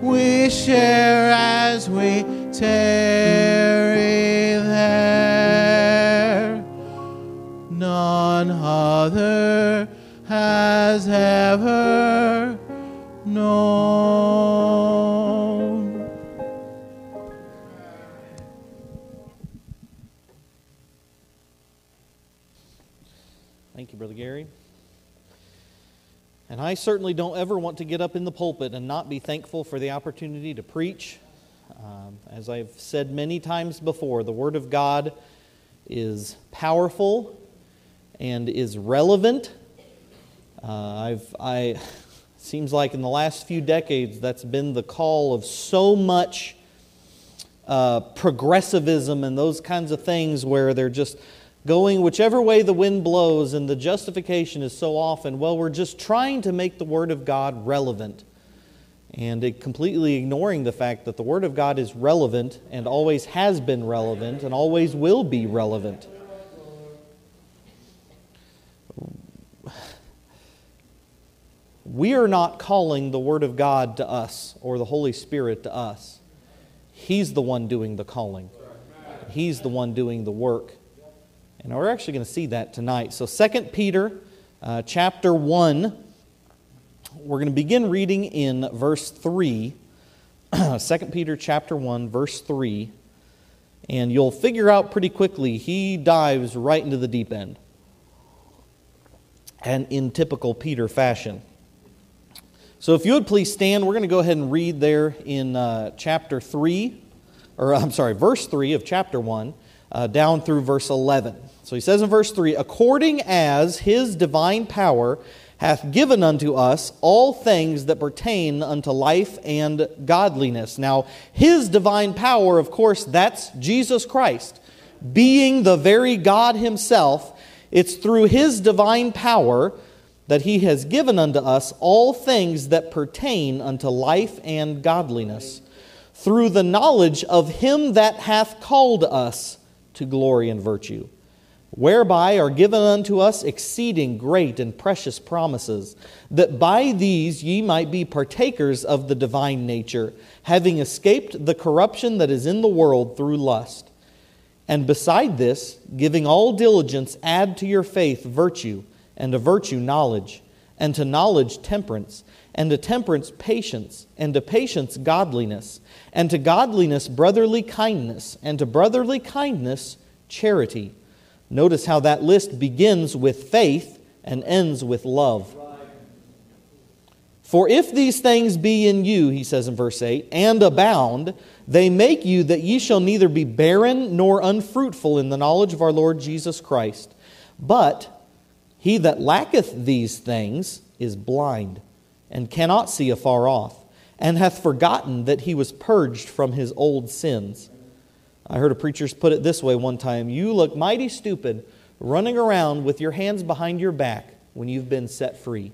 we share as we tarry there. None other has ever known. And I certainly don't ever want to get up in the pulpit and not be thankful for the opportunity to preach. Um, as I've said many times before, the Word of God is powerful and is relevant. Uh, I've, I seems like in the last few decades that's been the call of so much uh, progressivism and those kinds of things where they're just going whichever way the wind blows, and the justification is so often, well, we're just trying to make the Word of God relevant. And it completely ignoring the fact that the Word of God is relevant and always has been relevant and always will be relevant. We are not calling the Word of God to us or the Holy Spirit to us. He's the one doing the calling, He's the one doing the work. And we're actually going to see that tonight. So 2 Peter uh, chapter 1, we're going to begin reading in verse 3. 2 Peter chapter 1, verse 3. And you'll figure out pretty quickly he dives right into the deep end. And in typical Peter fashion. So if you would please stand, we're going to go ahead and read there in uh, chapter 3, or I'm sorry, verse 3 of chapter 1 uh, down through verse 11. So he says in verse 3 According as his divine power hath given unto us all things that pertain unto life and godliness. Now, his divine power, of course, that's Jesus Christ. Being the very God himself, it's through his divine power that he has given unto us all things that pertain unto life and godliness, through the knowledge of him that hath called us to glory and virtue, whereby are given unto us exceeding great and precious promises, that by these ye might be partakers of the divine nature, having escaped the corruption that is in the world through lust. And beside this, giving all diligence, add to your faith virtue, and to virtue knowledge, and to knowledge temperance, and to temperance patience, and to patience godliness and to godliness, brotherly kindness, and to brotherly kindness, charity. Notice how that list begins with faith and ends with love. For if these things be in you, he says in verse 8, and abound, they make you that ye shall neither be barren nor unfruitful in the knowledge of our Lord Jesus Christ. But he that lacketh these things is blind, and cannot see afar off and hath forgotten that he was purged from his old sins. I heard a preacher put it this way one time You look mighty stupid running around with your hands behind your back when you've been set free.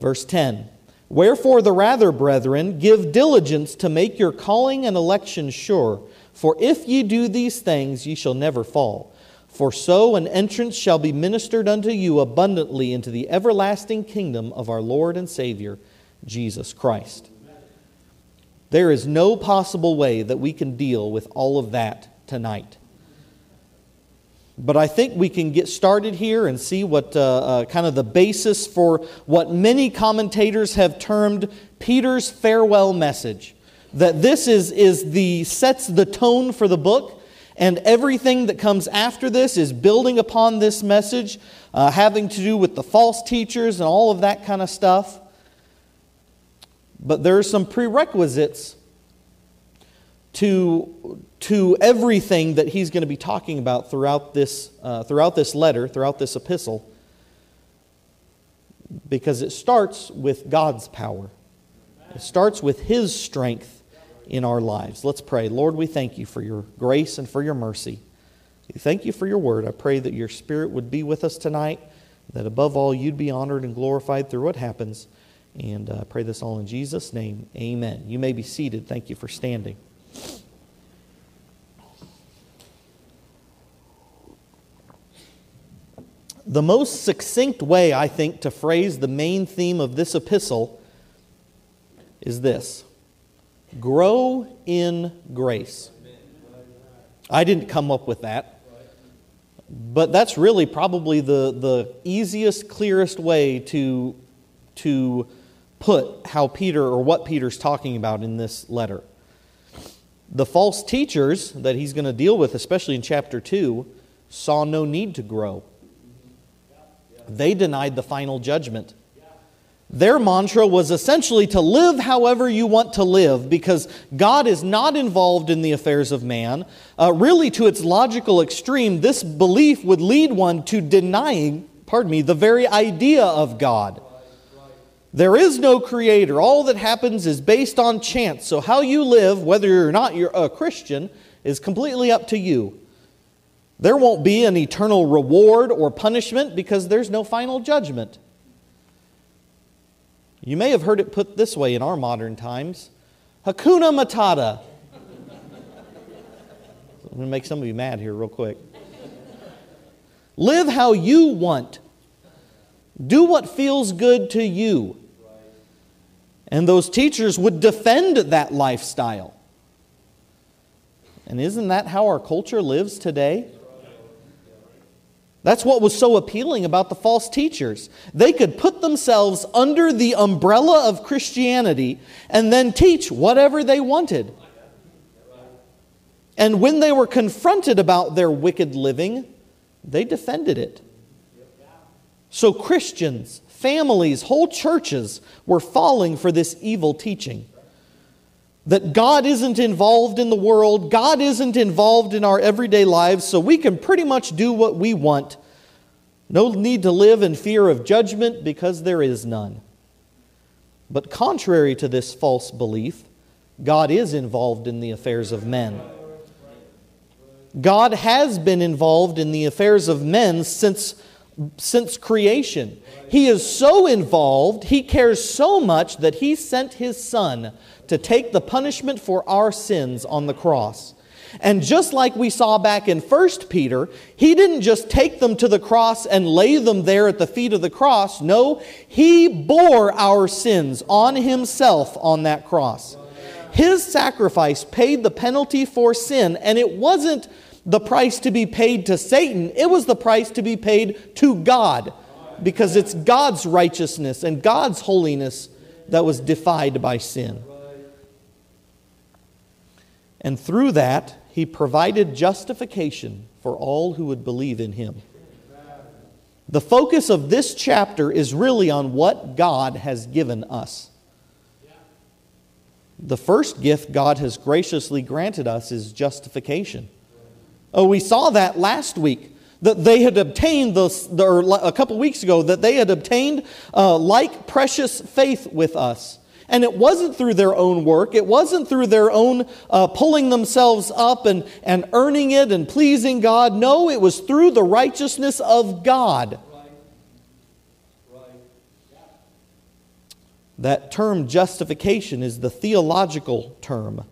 Verse 10 Wherefore, the rather, brethren, give diligence to make your calling and election sure. For if ye do these things, ye shall never fall. For so an entrance shall be ministered unto you abundantly into the everlasting kingdom of our Lord and Savior Jesus Christ. There is no possible way that we can deal with all of that tonight. But I think we can get started here and see what uh, uh, kind of the basis for what many commentators have termed Peter's farewell message. That this is, is the, sets the tone for the book, and everything that comes after this is building upon this message, uh, having to do with the false teachers and all of that kind of stuff. But there are some prerequisites to, to everything that he's going to be talking about throughout this, uh, throughout this letter, throughout this epistle, because it starts with God's power. It starts with his strength in our lives. Let's pray. Lord, we thank you for your grace and for your mercy. We thank you for your word. I pray that your spirit would be with us tonight, that above all you'd be honored and glorified through what happens. And I uh, pray this all in Jesus' name. Amen. You may be seated. Thank you for standing. The most succinct way, I think, to phrase the main theme of this epistle is this grow in grace. I didn't come up with that. But that's really probably the, the easiest, clearest way to, to put how Peter or what Peter's talking about in this letter. The false teachers that he's going to deal with, especially in chapter 2, saw no need to grow. They denied the final judgment. Their mantra was essentially to live however you want to live because God is not involved in the affairs of man. Uh, really, to its logical extreme, this belief would lead one to denying, pardon me, the very idea of God. There is no creator. All that happens is based on chance. So, how you live, whether or not you're a Christian, is completely up to you. There won't be an eternal reward or punishment because there's no final judgment. You may have heard it put this way in our modern times Hakuna Matata. I'm going to make some of you mad here, real quick. Live how you want, do what feels good to you. And those teachers would defend that lifestyle. And isn't that how our culture lives today? That's what was so appealing about the false teachers. They could put themselves under the umbrella of Christianity and then teach whatever they wanted. And when they were confronted about their wicked living, they defended it. So Christians, families, whole churches were falling for this evil teaching. That God isn't involved in the world, God isn't involved in our everyday lives, so we can pretty much do what we want. No need to live in fear of judgment because there is none. But contrary to this false belief, God is involved in the affairs of men. God has been involved in the affairs of men since, since creation. He is so involved, he cares so much that he sent his son to take the punishment for our sins on the cross. And just like we saw back in 1 Peter, he didn't just take them to the cross and lay them there at the feet of the cross. No, he bore our sins on himself on that cross. His sacrifice paid the penalty for sin, and it wasn't the price to be paid to Satan, it was the price to be paid to God because it's God's righteousness and God's holiness that was defied by sin. And through that, he provided justification for all who would believe in him. The focus of this chapter is really on what God has given us. The first gift God has graciously granted us is justification. Oh, we saw that last week that they had obtained, the, or a couple weeks ago, that they had obtained uh, like precious faith with us. And it wasn't through their own work, it wasn't through their own uh, pulling themselves up and, and earning it and pleasing God. No, it was through the righteousness of God. That term justification is the theological term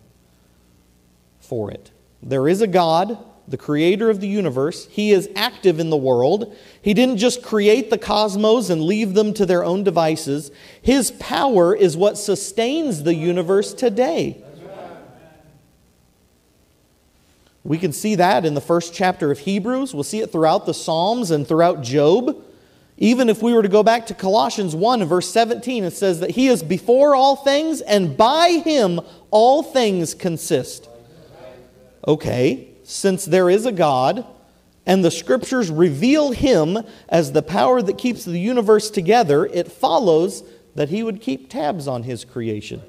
for it. There is a God the creator of the universe. He is active in the world. He didn't just create the cosmos and leave them to their own devices. His power is what sustains the universe today. We can see that in the first chapter of Hebrews. We'll see it throughout the Psalms and throughout Job. Even if we were to go back to Colossians 1 verse 17, it says that He is before all things, and by Him all things consist. Okay, since there is a God and the scriptures reveal him as the power that keeps the universe together, it follows that he would keep tabs on his creation.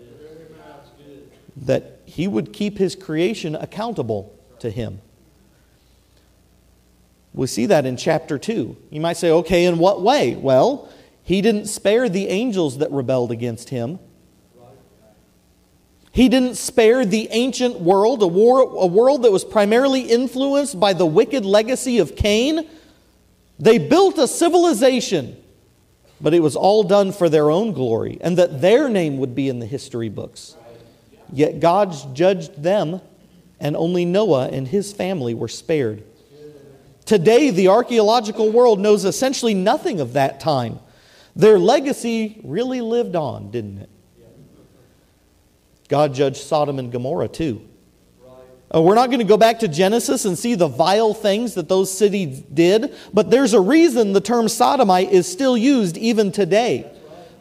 That he would keep his creation accountable to him. We see that in chapter 2. You might say, okay, in what way? Well, he didn't spare the angels that rebelled against him. He didn't spare the ancient world, a, war, a world that was primarily influenced by the wicked legacy of Cain. They built a civilization, but it was all done for their own glory and that their name would be in the history books. Yet God judged them, and only Noah and his family were spared. Today, the archaeological world knows essentially nothing of that time. Their legacy really lived on, didn't it? God judged Sodom and Gomorrah too. Uh, we're not going to go back to Genesis and see the vile things that those cities did, but there's a reason the term sodomite is still used even today.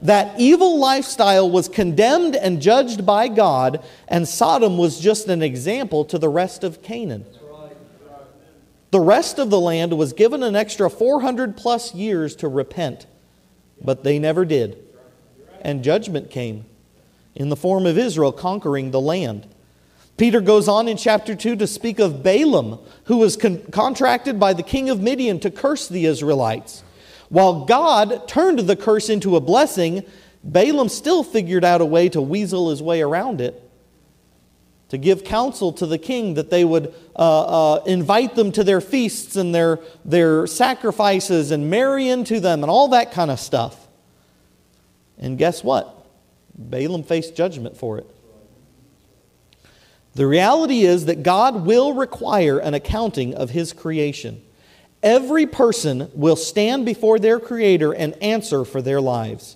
That evil lifestyle was condemned and judged by God, and Sodom was just an example to the rest of Canaan. The rest of the land was given an extra 400 plus years to repent, but they never did. And judgment came in the form of Israel conquering the land. Peter goes on in chapter 2 to speak of Balaam, who was con- contracted by the king of Midian to curse the Israelites. While God turned the curse into a blessing, Balaam still figured out a way to weasel his way around it, to give counsel to the king that they would uh, uh, invite them to their feasts and their, their sacrifices and marry into them and all that kind of stuff. And guess what? Balaam faced judgment for it. The reality is that God will require an accounting of his creation. Every person will stand before their Creator and answer for their lives.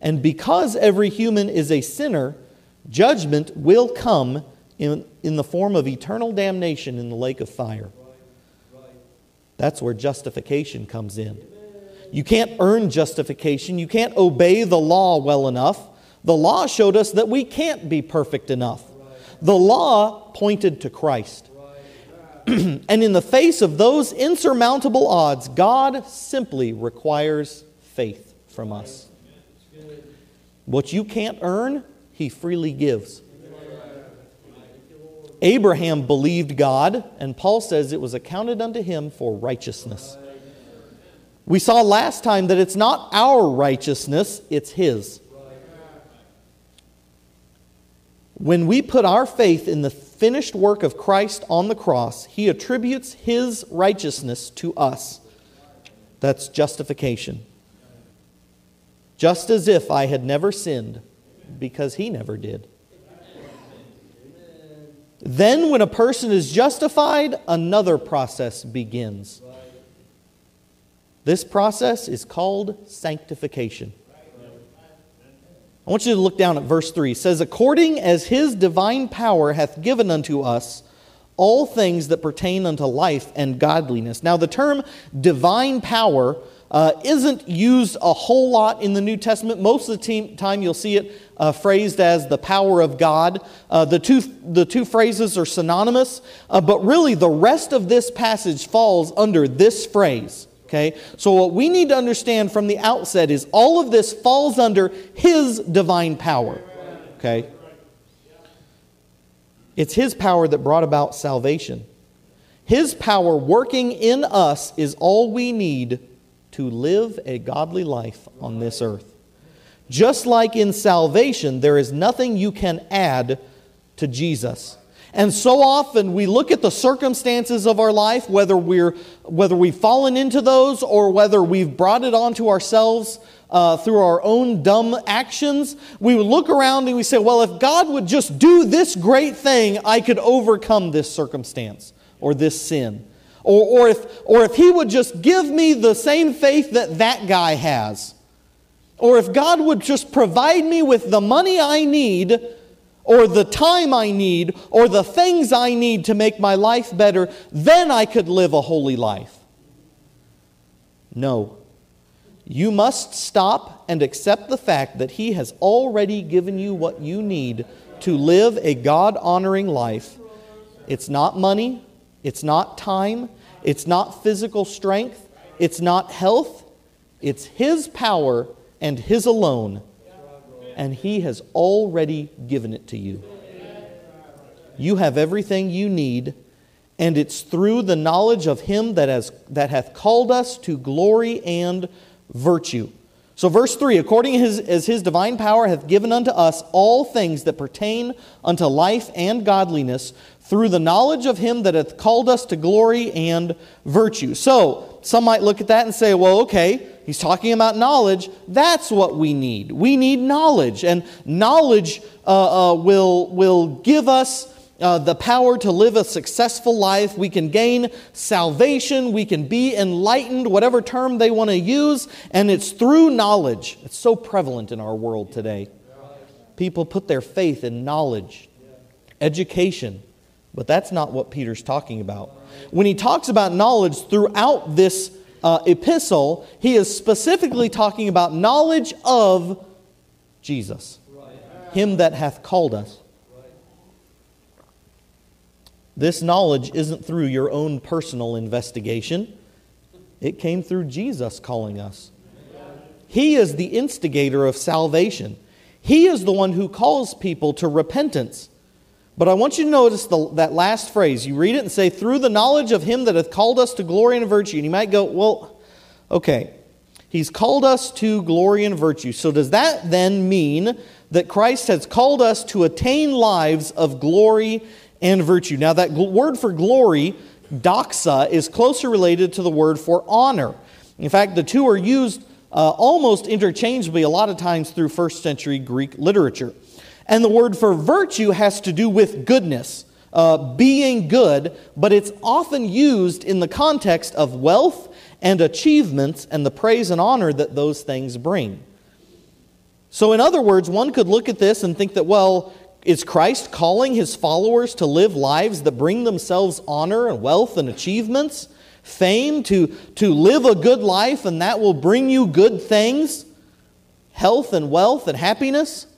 And because every human is a sinner, judgment will come in, in the form of eternal damnation in the lake of fire. That's where justification comes in. You can't earn justification, you can't obey the law well enough. The law showed us that we can't be perfect enough. The law pointed to Christ. and in the face of those insurmountable odds, God simply requires faith from us. What you can't earn, He freely gives. Abraham believed God, and Paul says it was accounted unto him for righteousness. We saw last time that it's not our righteousness, it's His. When we put our faith in the finished work of Christ on the cross, he attributes his righteousness to us. That's justification. Just as if I had never sinned, because he never did. Then, when a person is justified, another process begins. This process is called sanctification. I want you to look down at verse 3. It says, According as his divine power hath given unto us all things that pertain unto life and godliness. Now, the term divine power uh, isn't used a whole lot in the New Testament. Most of the time, you'll see it uh, phrased as the power of God. Uh, the, two, the two phrases are synonymous, uh, but really, the rest of this passage falls under this phrase Okay? So, what we need to understand from the outset is all of this falls under His divine power. Okay? It's His power that brought about salvation. His power working in us is all we need to live a godly life on this earth. Just like in salvation, there is nothing you can add to Jesus. And so often we look at the circumstances of our life, whether, we're, whether we've fallen into those or whether we've brought it onto ourselves uh, through our own dumb actions. We look around and we say, well, if God would just do this great thing, I could overcome this circumstance or this sin. Or, or, if, or if He would just give me the same faith that that guy has. Or if God would just provide me with the money I need or the time I need or the things I need to make my life better, then I could live a holy life. No. You must stop and accept the fact that He has already given you what you need to live a God honoring life. It's not money, it's not time, it's not physical strength, it's not health, it's His power and His alone and He has already given it to you. You have everything you need, and it's through the knowledge of Him that, has, that hath called us to glory and virtue. So, verse 3 according his, as his divine power hath given unto us all things that pertain unto life and godliness, through the knowledge of him that hath called us to glory and virtue. So, some might look at that and say, well, okay, He's talking about knowledge. That's what we need. We need knowledge. And knowledge uh, uh, will, will give us uh, the power to live a successful life. We can gain salvation. We can be enlightened, whatever term they want to use. And it's through knowledge. It's so prevalent in our world today. people put their faith in knowledge, education, but that's not what Peter's talking about. When he talks about knowledge throughout this uh, epistle, he is specifically talking about knowledge of Jesus, him that hath called us. This knowledge isn't through your own personal investigation. It came through Jesus calling us. He is the instigator of salvation. He is the one who calls people to repentance. But I want you to notice the, that last phrase. You read it and say, through the knowledge of him that hath called us to glory and virtue. And you might go, well, okay, he's called us to glory and virtue. So does that then mean that Christ has called us to attain lives of glory and virtue? Now, that gl- word for glory doxa is closer related to the word for honor. In fact, the two are used uh, almost interchangeably a lot of times through first century Greek literature. And the word for virtue has to do with goodness, uh, being good, but it's often used in the context of wealth and achievements and the praise and honor that those things bring. So, in other words, one could look at this and think that, well, is Christ calling his followers to live lives that bring themselves honor and wealth and achievements, fame, to, to live a good life, and that will bring you good things, health and wealth and happiness?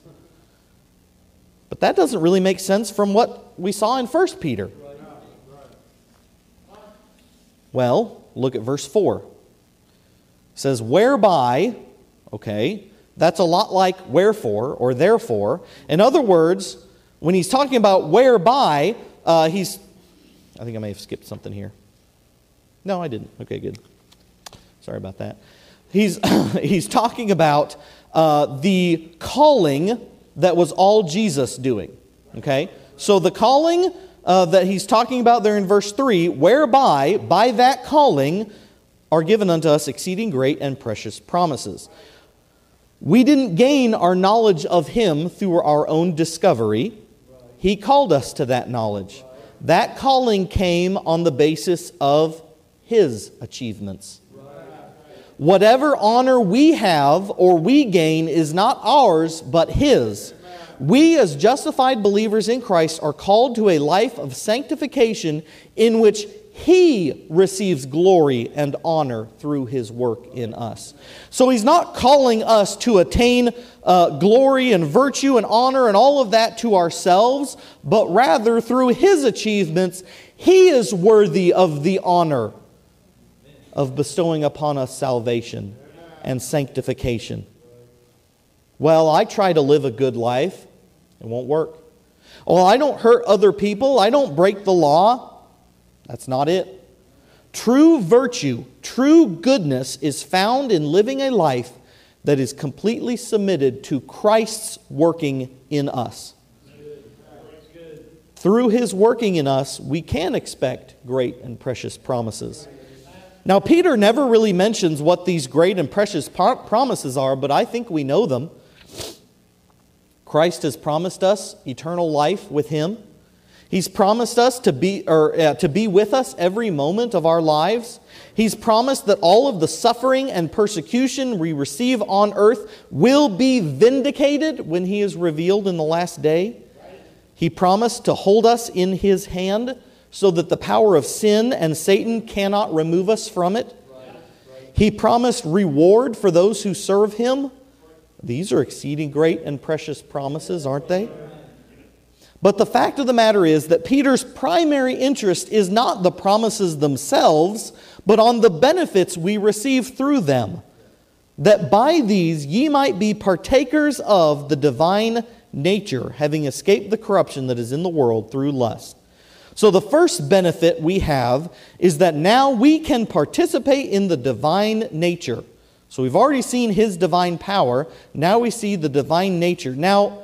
But that doesn't really make sense from what we saw in 1 Peter. Well, look at verse 4. It says, Whereby, okay, that's a lot like wherefore or therefore. In other words, when he's talking about whereby, uh, he's. I think I may have skipped something here. No, I didn't. Okay, good. Sorry about that. He's, he's talking about uh, the calling that was all Jesus doing. Okay? So the calling uh, that he's talking about there in verse 3, whereby, by that calling, are given unto us exceeding great and precious promises. We didn't gain our knowledge of Him through our own discovery. He called us to that knowledge. That calling came on the basis of His achievements. Whatever honor we have or we gain is not ours, but His. We, as justified believers in Christ, are called to a life of sanctification in which he receives glory and honor through His work in us. So He's not calling us to attain uh, glory and virtue and honor and all of that to ourselves, but rather through His achievements, He is worthy of the honor of bestowing upon us salvation and sanctification. Well, I try to live a good life, it won't work. Well, I don't hurt other people, I don't break the law. That's not it. True virtue, true goodness is found in living a life that is completely submitted to Christ's working in us. Through his working in us, we can expect great and precious promises. Now, Peter never really mentions what these great and precious promises are, but I think we know them. Christ has promised us eternal life with him. He's promised us to be, or, uh, to be with us every moment of our lives. He's promised that all of the suffering and persecution we receive on earth will be vindicated when He is revealed in the last day. He promised to hold us in His hand so that the power of sin and Satan cannot remove us from it. He promised reward for those who serve Him. These are exceeding great and precious promises, aren't they? But the fact of the matter is that Peter's primary interest is not the promises themselves, but on the benefits we receive through them. That by these ye might be partakers of the divine nature, having escaped the corruption that is in the world through lust. So, the first benefit we have is that now we can participate in the divine nature. So, we've already seen his divine power. Now we see the divine nature. Now,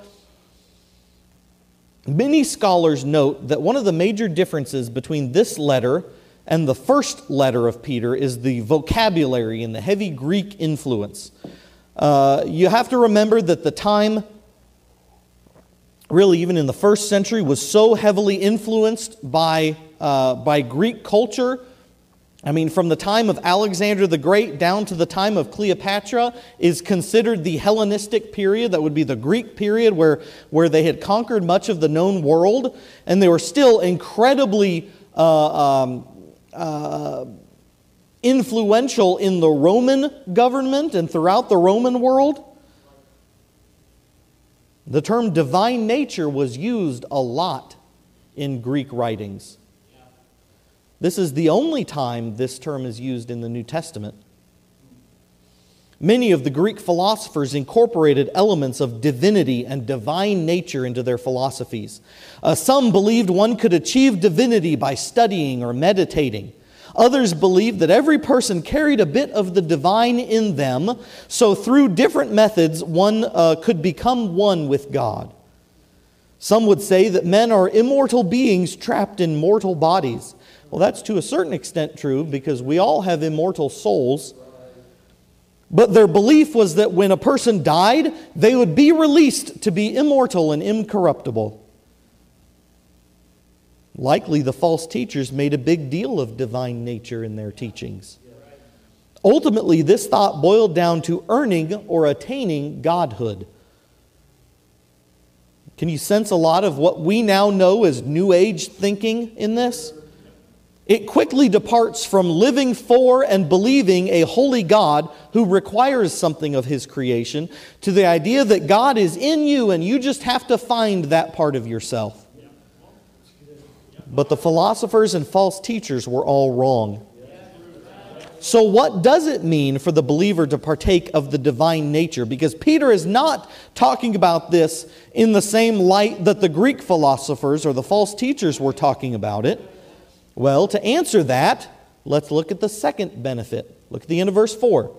Many scholars note that one of the major differences between this letter and the first letter of Peter is the vocabulary and the heavy Greek influence. Uh, you have to remember that the time, really, even in the first century, was so heavily influenced by, uh, by Greek culture I mean, from the time of Alexander the Great down to the time of Cleopatra is considered the Hellenistic period. That would be the Greek period where, where they had conquered much of the known world, and they were still incredibly uh, um, uh, influential in the Roman government and throughout the Roman world. The term divine nature was used a lot in Greek writings. This is the only time this term is used in the New Testament. Many of the Greek philosophers incorporated elements of divinity and divine nature into their philosophies. Uh, some believed one could achieve divinity by studying or meditating. Others believed that every person carried a bit of the divine in them, so through different methods, one uh, could become one with God. Some would say that men are immortal beings trapped in mortal bodies. Well, that's to a certain extent true because we all have immortal souls. But their belief was that when a person died, they would be released to be immortal and incorruptible. Likely, the false teachers made a big deal of divine nature in their teachings. Ultimately, this thought boiled down to earning or attaining godhood. Can you sense a lot of what we now know as New Age thinking in this? It quickly departs from living for and believing a holy God who requires something of his creation to the idea that God is in you and you just have to find that part of yourself. But the philosophers and false teachers were all wrong. So, what does it mean for the believer to partake of the divine nature? Because Peter is not talking about this in the same light that the Greek philosophers or the false teachers were talking about it. Well, to answer that, let's look at the second benefit. Look at the end of verse 4.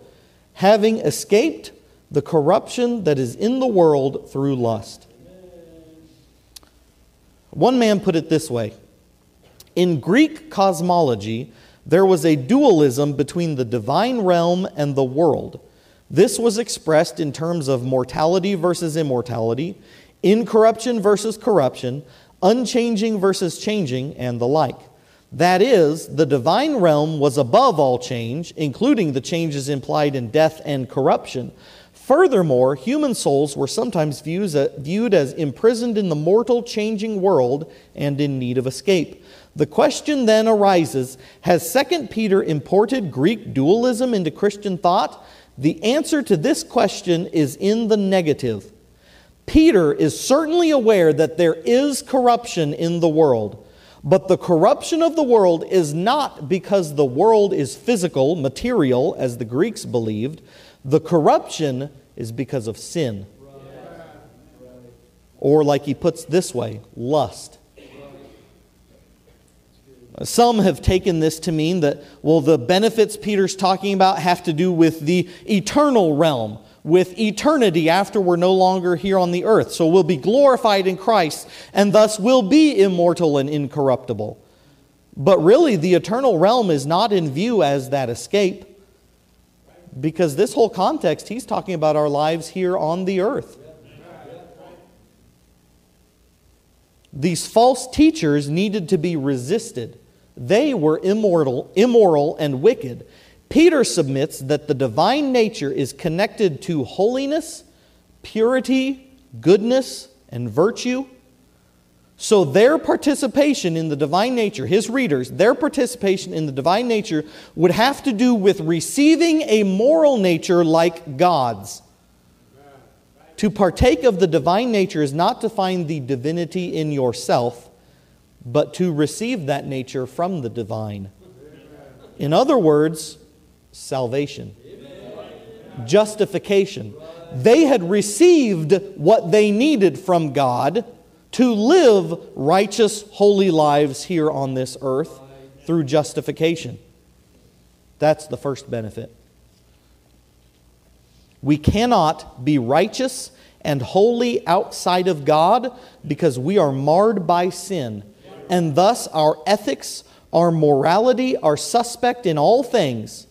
Having escaped the corruption that is in the world through lust. One man put it this way In Greek cosmology, there was a dualism between the divine realm and the world. This was expressed in terms of mortality versus immortality, incorruption versus corruption, unchanging versus changing, and the like. That is, the divine realm was above all change, including the changes implied in death and corruption. Furthermore, human souls were sometimes uh, viewed as imprisoned in the mortal, changing world and in need of escape. The question then arises Has 2 Peter imported Greek dualism into Christian thought? The answer to this question is in the negative. Peter is certainly aware that there is corruption in the world. But the corruption of the world is not because the world is physical, material, as the Greeks believed. The corruption is because of sin. Or, like he puts this way, lust. Some have taken this to mean that, well, the benefits Peter's talking about have to do with the eternal realm with eternity after we're no longer here on the earth. So we'll be glorified in Christ and thus will be immortal and incorruptible. But really, the eternal realm is not in view as that escape because this whole context, he's talking about our lives here on the earth. These false teachers needed to be resisted. They were immortal, immoral and wicked. Peter submits that the divine nature is connected to holiness, purity, goodness, and virtue. So their participation in the divine nature, his readers, their participation in the divine nature would have to do with receiving a moral nature like God's. To partake of the divine nature is not to find the divinity in yourself, but to receive that nature from the divine. In other words, salvation, justification. They had received what they needed from God to live righteous, holy lives here on this earth through justification. That's the first benefit. We cannot be righteous and holy outside of God because we are marred by sin. And thus, our ethics, our morality are suspect in all things.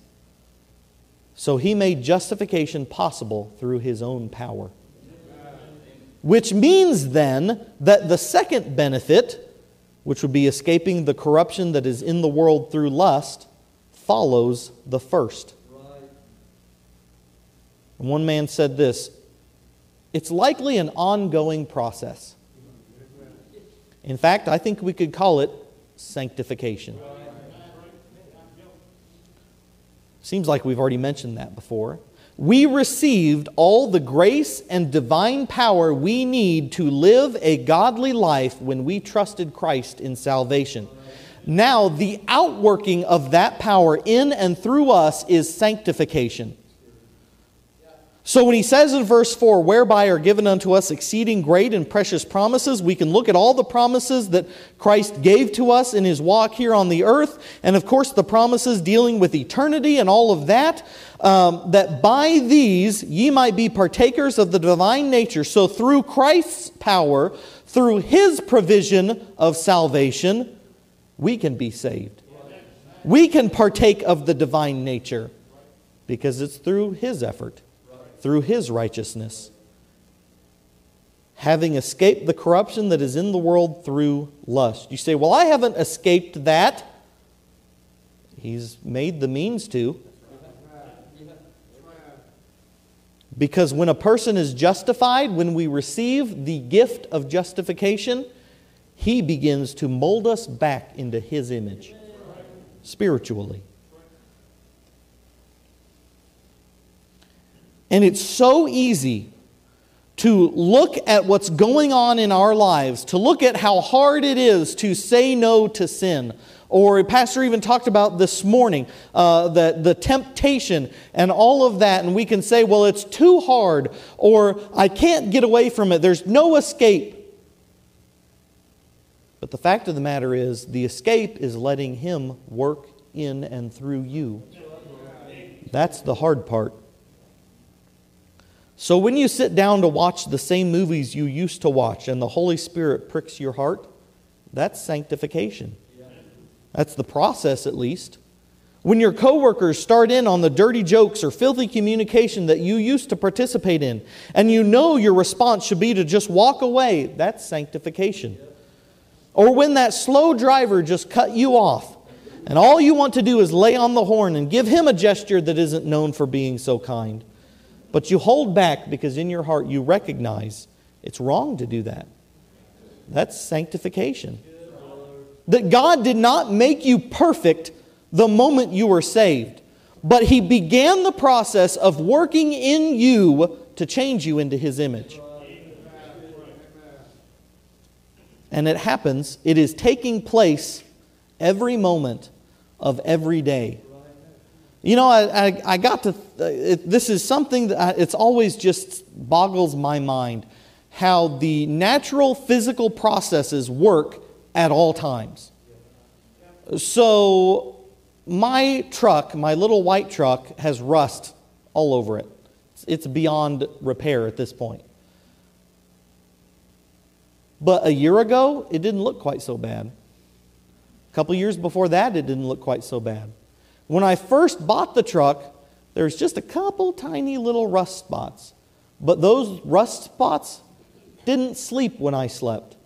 So he made justification possible through his own power. Which means then that the second benefit, which would be escaping the corruption that is in the world through lust, follows the first. And one man said this it's likely an ongoing process. In fact, I think we could call it sanctification. Seems like we've already mentioned that before. We received all the grace and divine power we need to live a godly life when we trusted Christ in salvation. Now, the outworking of that power in and through us is sanctification. So when he says in verse 4, whereby are given unto us exceeding great and precious promises, we can look at all the promises that Christ gave to us in his walk here on the earth, and of course the promises dealing with eternity and all of that, um, that by these ye might be partakers of the divine nature. So through Christ's power, through his provision of salvation, we can be saved. We can partake of the divine nature because it's through his effort through his righteousness, having escaped the corruption that is in the world through lust. You say, Well, I haven't escaped that. He's made the means to. Because when a person is justified, when we receive the gift of justification, he begins to mold us back into his image spiritually. And it's so easy to look at what's going on in our lives, to look at how hard it is to say no to sin. Or, a Pastor even talked about this morning uh, the, the temptation and all of that, and we can say, well, it's too hard, or I can't get away from it, there's no escape. But the fact of the matter is, the escape is letting Him work in and through you. That's the hard part. So when you sit down to watch the same movies you used to watch and the Holy Spirit pricks your heart, that's sanctification. That's the process, at least. When your coworkers start in on the dirty jokes or filthy communication that you used to participate in, and you know your response should be to just walk away, that's sanctification. Or when that slow driver just cut you off, and all you want to do is lay on the horn and give him a gesture that isn't known for being so kind. But you hold back because in your heart you recognize it's wrong to do that. That's sanctification. That God did not make you perfect the moment you were saved, but He began the process of working in you to change you into His image. And it happens, it is taking place every moment of every day. You know, I, I, I got to, uh, it, this is something that I, it's always just boggles my mind how the natural physical processes work at all times. So, my truck, my little white truck, has rust all over it. It's beyond repair at this point. But a year ago, it didn't look quite so bad. A couple years before that, it didn't look quite so bad. When I first bought the truck, there's just a couple tiny little rust spots. But those rust spots didn't sleep when I slept.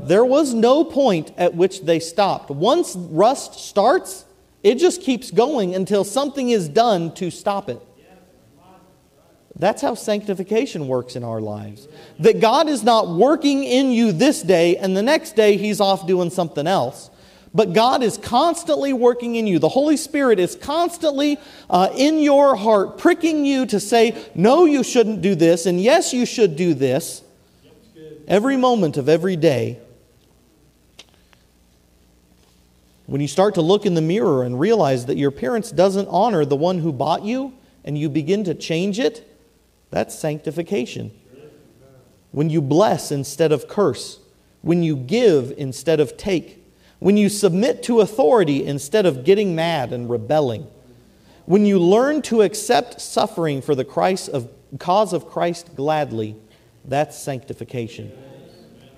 There was no point at which they stopped. Once rust starts, it just keeps going until something is done to stop it. That's how sanctification works in our lives. That God is not working in you this day and the next day He's off doing something else. But God is constantly working in you. The Holy Spirit is constantly uh, in your heart, pricking you to say, no, you shouldn't do this, and yes, you should do this. Every moment of every day. When you start to look in the mirror and realize that your appearance doesn't honor the one who bought you, and you begin to change it, that's sanctification. When you bless instead of curse, when you give instead of take, when you submit to authority instead of getting mad and rebelling, when you learn to accept suffering for the Christ of, cause of Christ gladly, that's sanctification.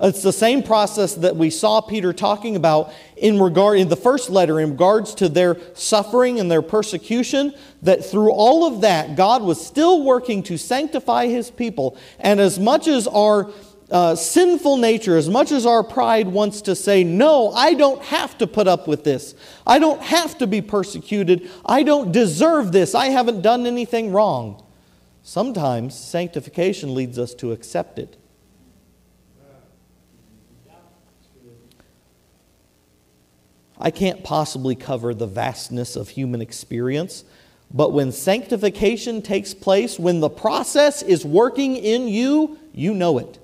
It's the same process that we saw Peter talking about in regard in the first letter in regards to their suffering and their persecution that through all of that God was still working to sanctify his people and as much as our uh, sinful nature, as much as our pride wants to say, No, I don't have to put up with this. I don't have to be persecuted. I don't deserve this. I haven't done anything wrong. Sometimes sanctification leads us to accept it. I can't possibly cover the vastness of human experience, but when sanctification takes place, when the process is working in you, you know it.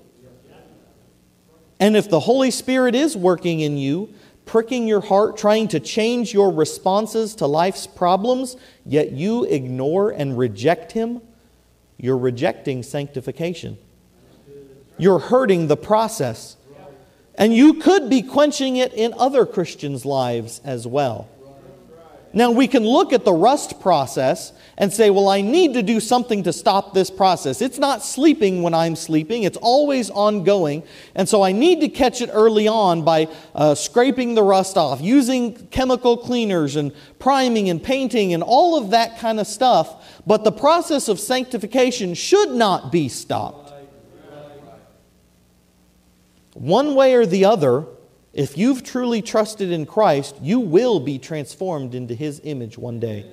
And if the Holy Spirit is working in you, pricking your heart, trying to change your responses to life's problems, yet you ignore and reject Him, you're rejecting sanctification. You're hurting the process. And you could be quenching it in other Christians' lives as well. Now, we can look at the rust process and say, well, I need to do something to stop this process. It's not sleeping when I'm sleeping, it's always ongoing. And so I need to catch it early on by uh, scraping the rust off, using chemical cleaners and priming and painting and all of that kind of stuff. But the process of sanctification should not be stopped. One way or the other, if you've truly trusted in Christ, you will be transformed into His image one day.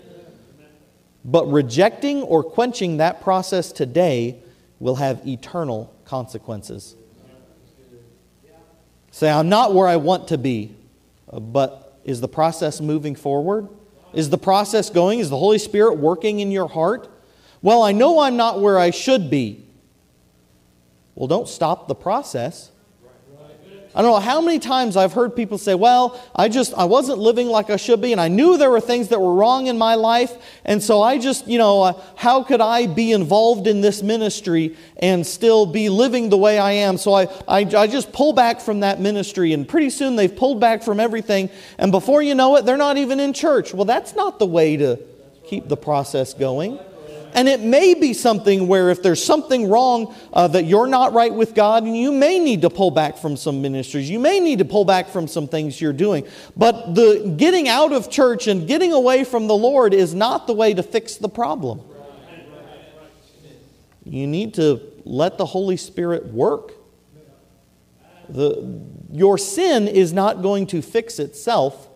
But rejecting or quenching that process today will have eternal consequences. Say, I'm not where I want to be, but is the process moving forward? Is the process going? Is the Holy Spirit working in your heart? Well, I know I'm not where I should be. Well, don't stop the process. I don't know how many times I've heard people say, "Well, I just I wasn't living like I should be and I knew there were things that were wrong in my life, and so I just, you know, uh, how could I be involved in this ministry and still be living the way I am?" So I, I I just pull back from that ministry and pretty soon they've pulled back from everything and before you know it, they're not even in church. Well, that's not the way to keep the process going. And it may be something where if there's something wrong uh, that you're not right with God, and you may need to pull back from some ministries. You may need to pull back from some things you're doing. But the getting out of church and getting away from the Lord is not the way to fix the problem. You need to let the Holy Spirit work. The, your sin is not going to fix itself,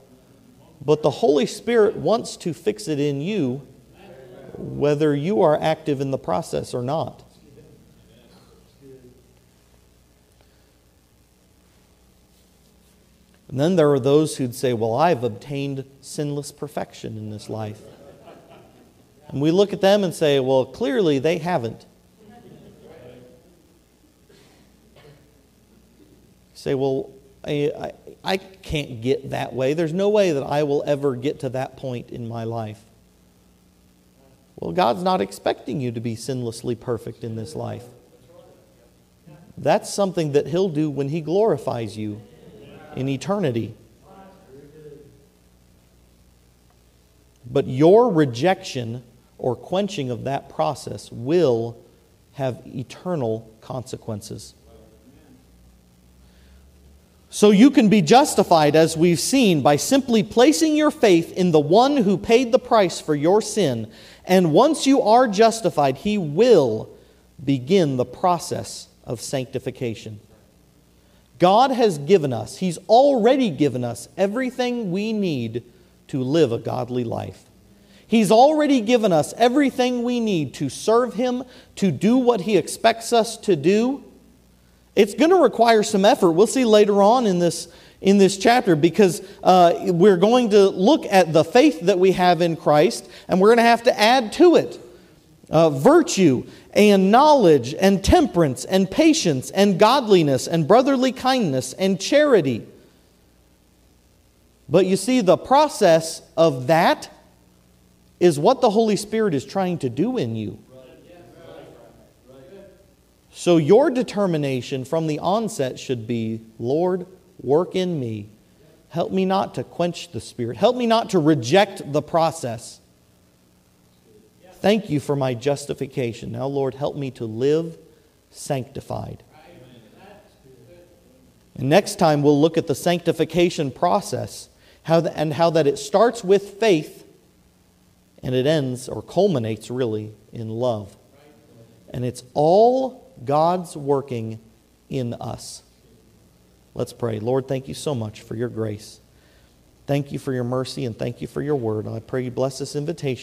but the Holy Spirit wants to fix it in you whether you are active in the process or not. And then there are those who'd say, Well, I've obtained sinless perfection in this life. And we look at them and say, Well, clearly they haven't. say, Well, I, I, I, can't get that way. There's no way that I will ever get to that point in my life. Well, God's not expecting you to be sinlessly perfect in this life. That's something that He'll do when He glorifies you in eternity. But your rejection or quenching of that process will have eternal consequences. So you can be justified, as we've seen, by simply placing your faith in the one who paid the price for your sin and once you are justified, He will begin the process of sanctification. God has given us, He's already given us everything we need to live a godly life. He's already given us everything we need to serve Him, to do what He expects us to do. It's going to require some effort. We'll see later on in this in this chapter because uh, we're going to look at the faith that we have in Christ and we're going to have to add to it uh, virtue and knowledge and temperance and patience and godliness and brotherly kindness and charity. But you see, the process of that is what the Holy Spirit is trying to do in you. So, your determination from the onset should be Lord, Work in me. Help me not to quench the Spirit. Help me not to reject the process. Thank you for my justification. Now, Lord, help me to live sanctified. And next time, we'll look at the sanctification process how the, and how that it starts with faith and it ends or culminates really in love. And it's all God's working in us. Let's pray. Lord, thank you so much for your grace. Thank you for your mercy and thank you for your word. And I pray you bless this invitation.